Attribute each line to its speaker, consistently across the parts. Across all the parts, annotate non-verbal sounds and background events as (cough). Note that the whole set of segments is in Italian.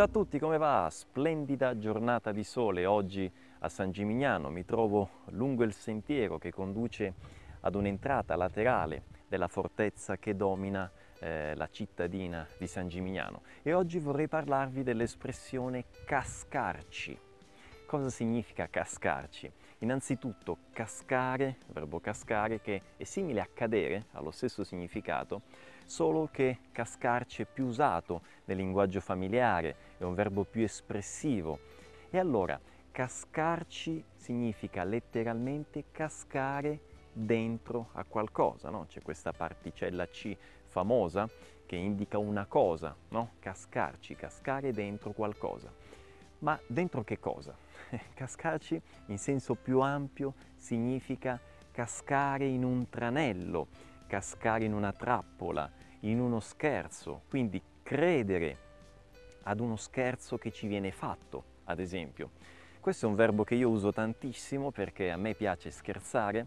Speaker 1: Ciao a tutti, come va? Splendida giornata di sole oggi a San Gimignano. Mi trovo lungo il sentiero che conduce ad un'entrata laterale della fortezza che domina eh, la cittadina di San Gimignano e oggi vorrei parlarvi dell'espressione cascarci. Cosa significa cascarci? Innanzitutto cascare, verbo cascare, che è simile a cadere, ha lo stesso significato, solo che cascarci è più usato nel linguaggio familiare, è un verbo più espressivo. E allora cascarci significa letteralmente cascare dentro a qualcosa, no? C'è questa particella C famosa che indica una cosa, no? Cascarci, cascare dentro qualcosa. Ma dentro che cosa? (laughs) Cascarci in senso più ampio significa cascare in un tranello, cascare in una trappola, in uno scherzo, quindi credere ad uno scherzo che ci viene fatto, ad esempio. Questo è un verbo che io uso tantissimo perché a me piace scherzare,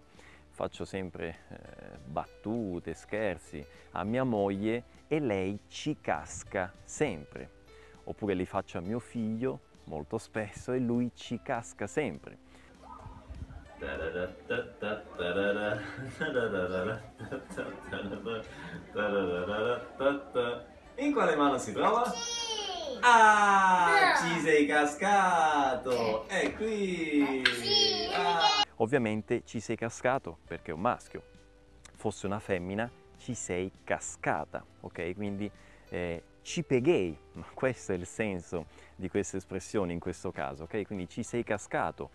Speaker 1: faccio sempre eh, battute, scherzi a mia moglie e lei ci casca sempre. Oppure li faccio a mio figlio molto spesso e lui ci casca sempre. In quale mano si trova? Ah, ci sei cascato! È qui! Ah. Ovviamente ci sei cascato perché è un maschio. Fosse una femmina, ci sei cascata, ok? Quindi eh, ci peghei, ma (laughs) questo è il senso di questa espressione in questo caso, ok? Quindi ci sei cascato,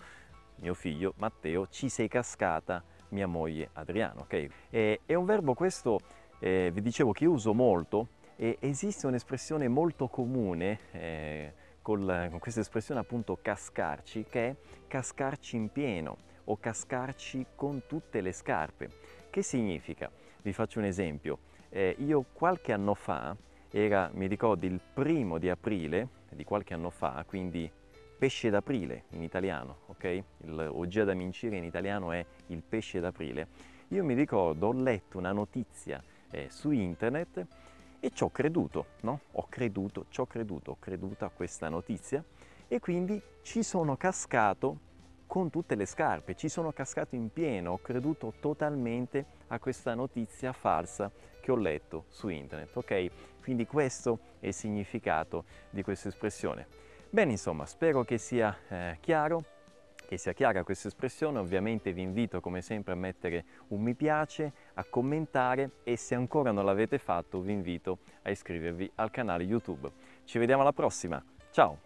Speaker 1: mio figlio Matteo, ci sei cascata, mia moglie Adriano, ok? E, è un verbo questo, eh, vi dicevo, che uso molto e esiste un'espressione molto comune eh, con, con questa espressione appunto cascarci, che è cascarci in pieno o cascarci con tutte le scarpe. Che significa? Vi faccio un esempio. Eh, io qualche anno fa, era, mi ricordo, il primo di aprile di qualche anno fa, quindi pesce d'aprile in italiano, ok? Il Oggia da mincire in italiano è il pesce d'aprile. Io mi ricordo, ho letto una notizia eh, su internet e ci ho creduto, no? Ho creduto, ci ho creduto, ho creduto a questa notizia e quindi ci sono cascato con tutte le scarpe, ci sono cascato in pieno, ho creduto totalmente a questa notizia falsa che ho letto su internet, ok? Quindi questo è il significato di questa espressione. Bene, insomma, spero che sia eh, chiaro che sia chiara questa espressione, ovviamente vi invito come sempre a mettere un mi piace, a commentare e se ancora non l'avete fatto vi invito a iscrivervi al canale YouTube. Ci vediamo alla prossima, ciao!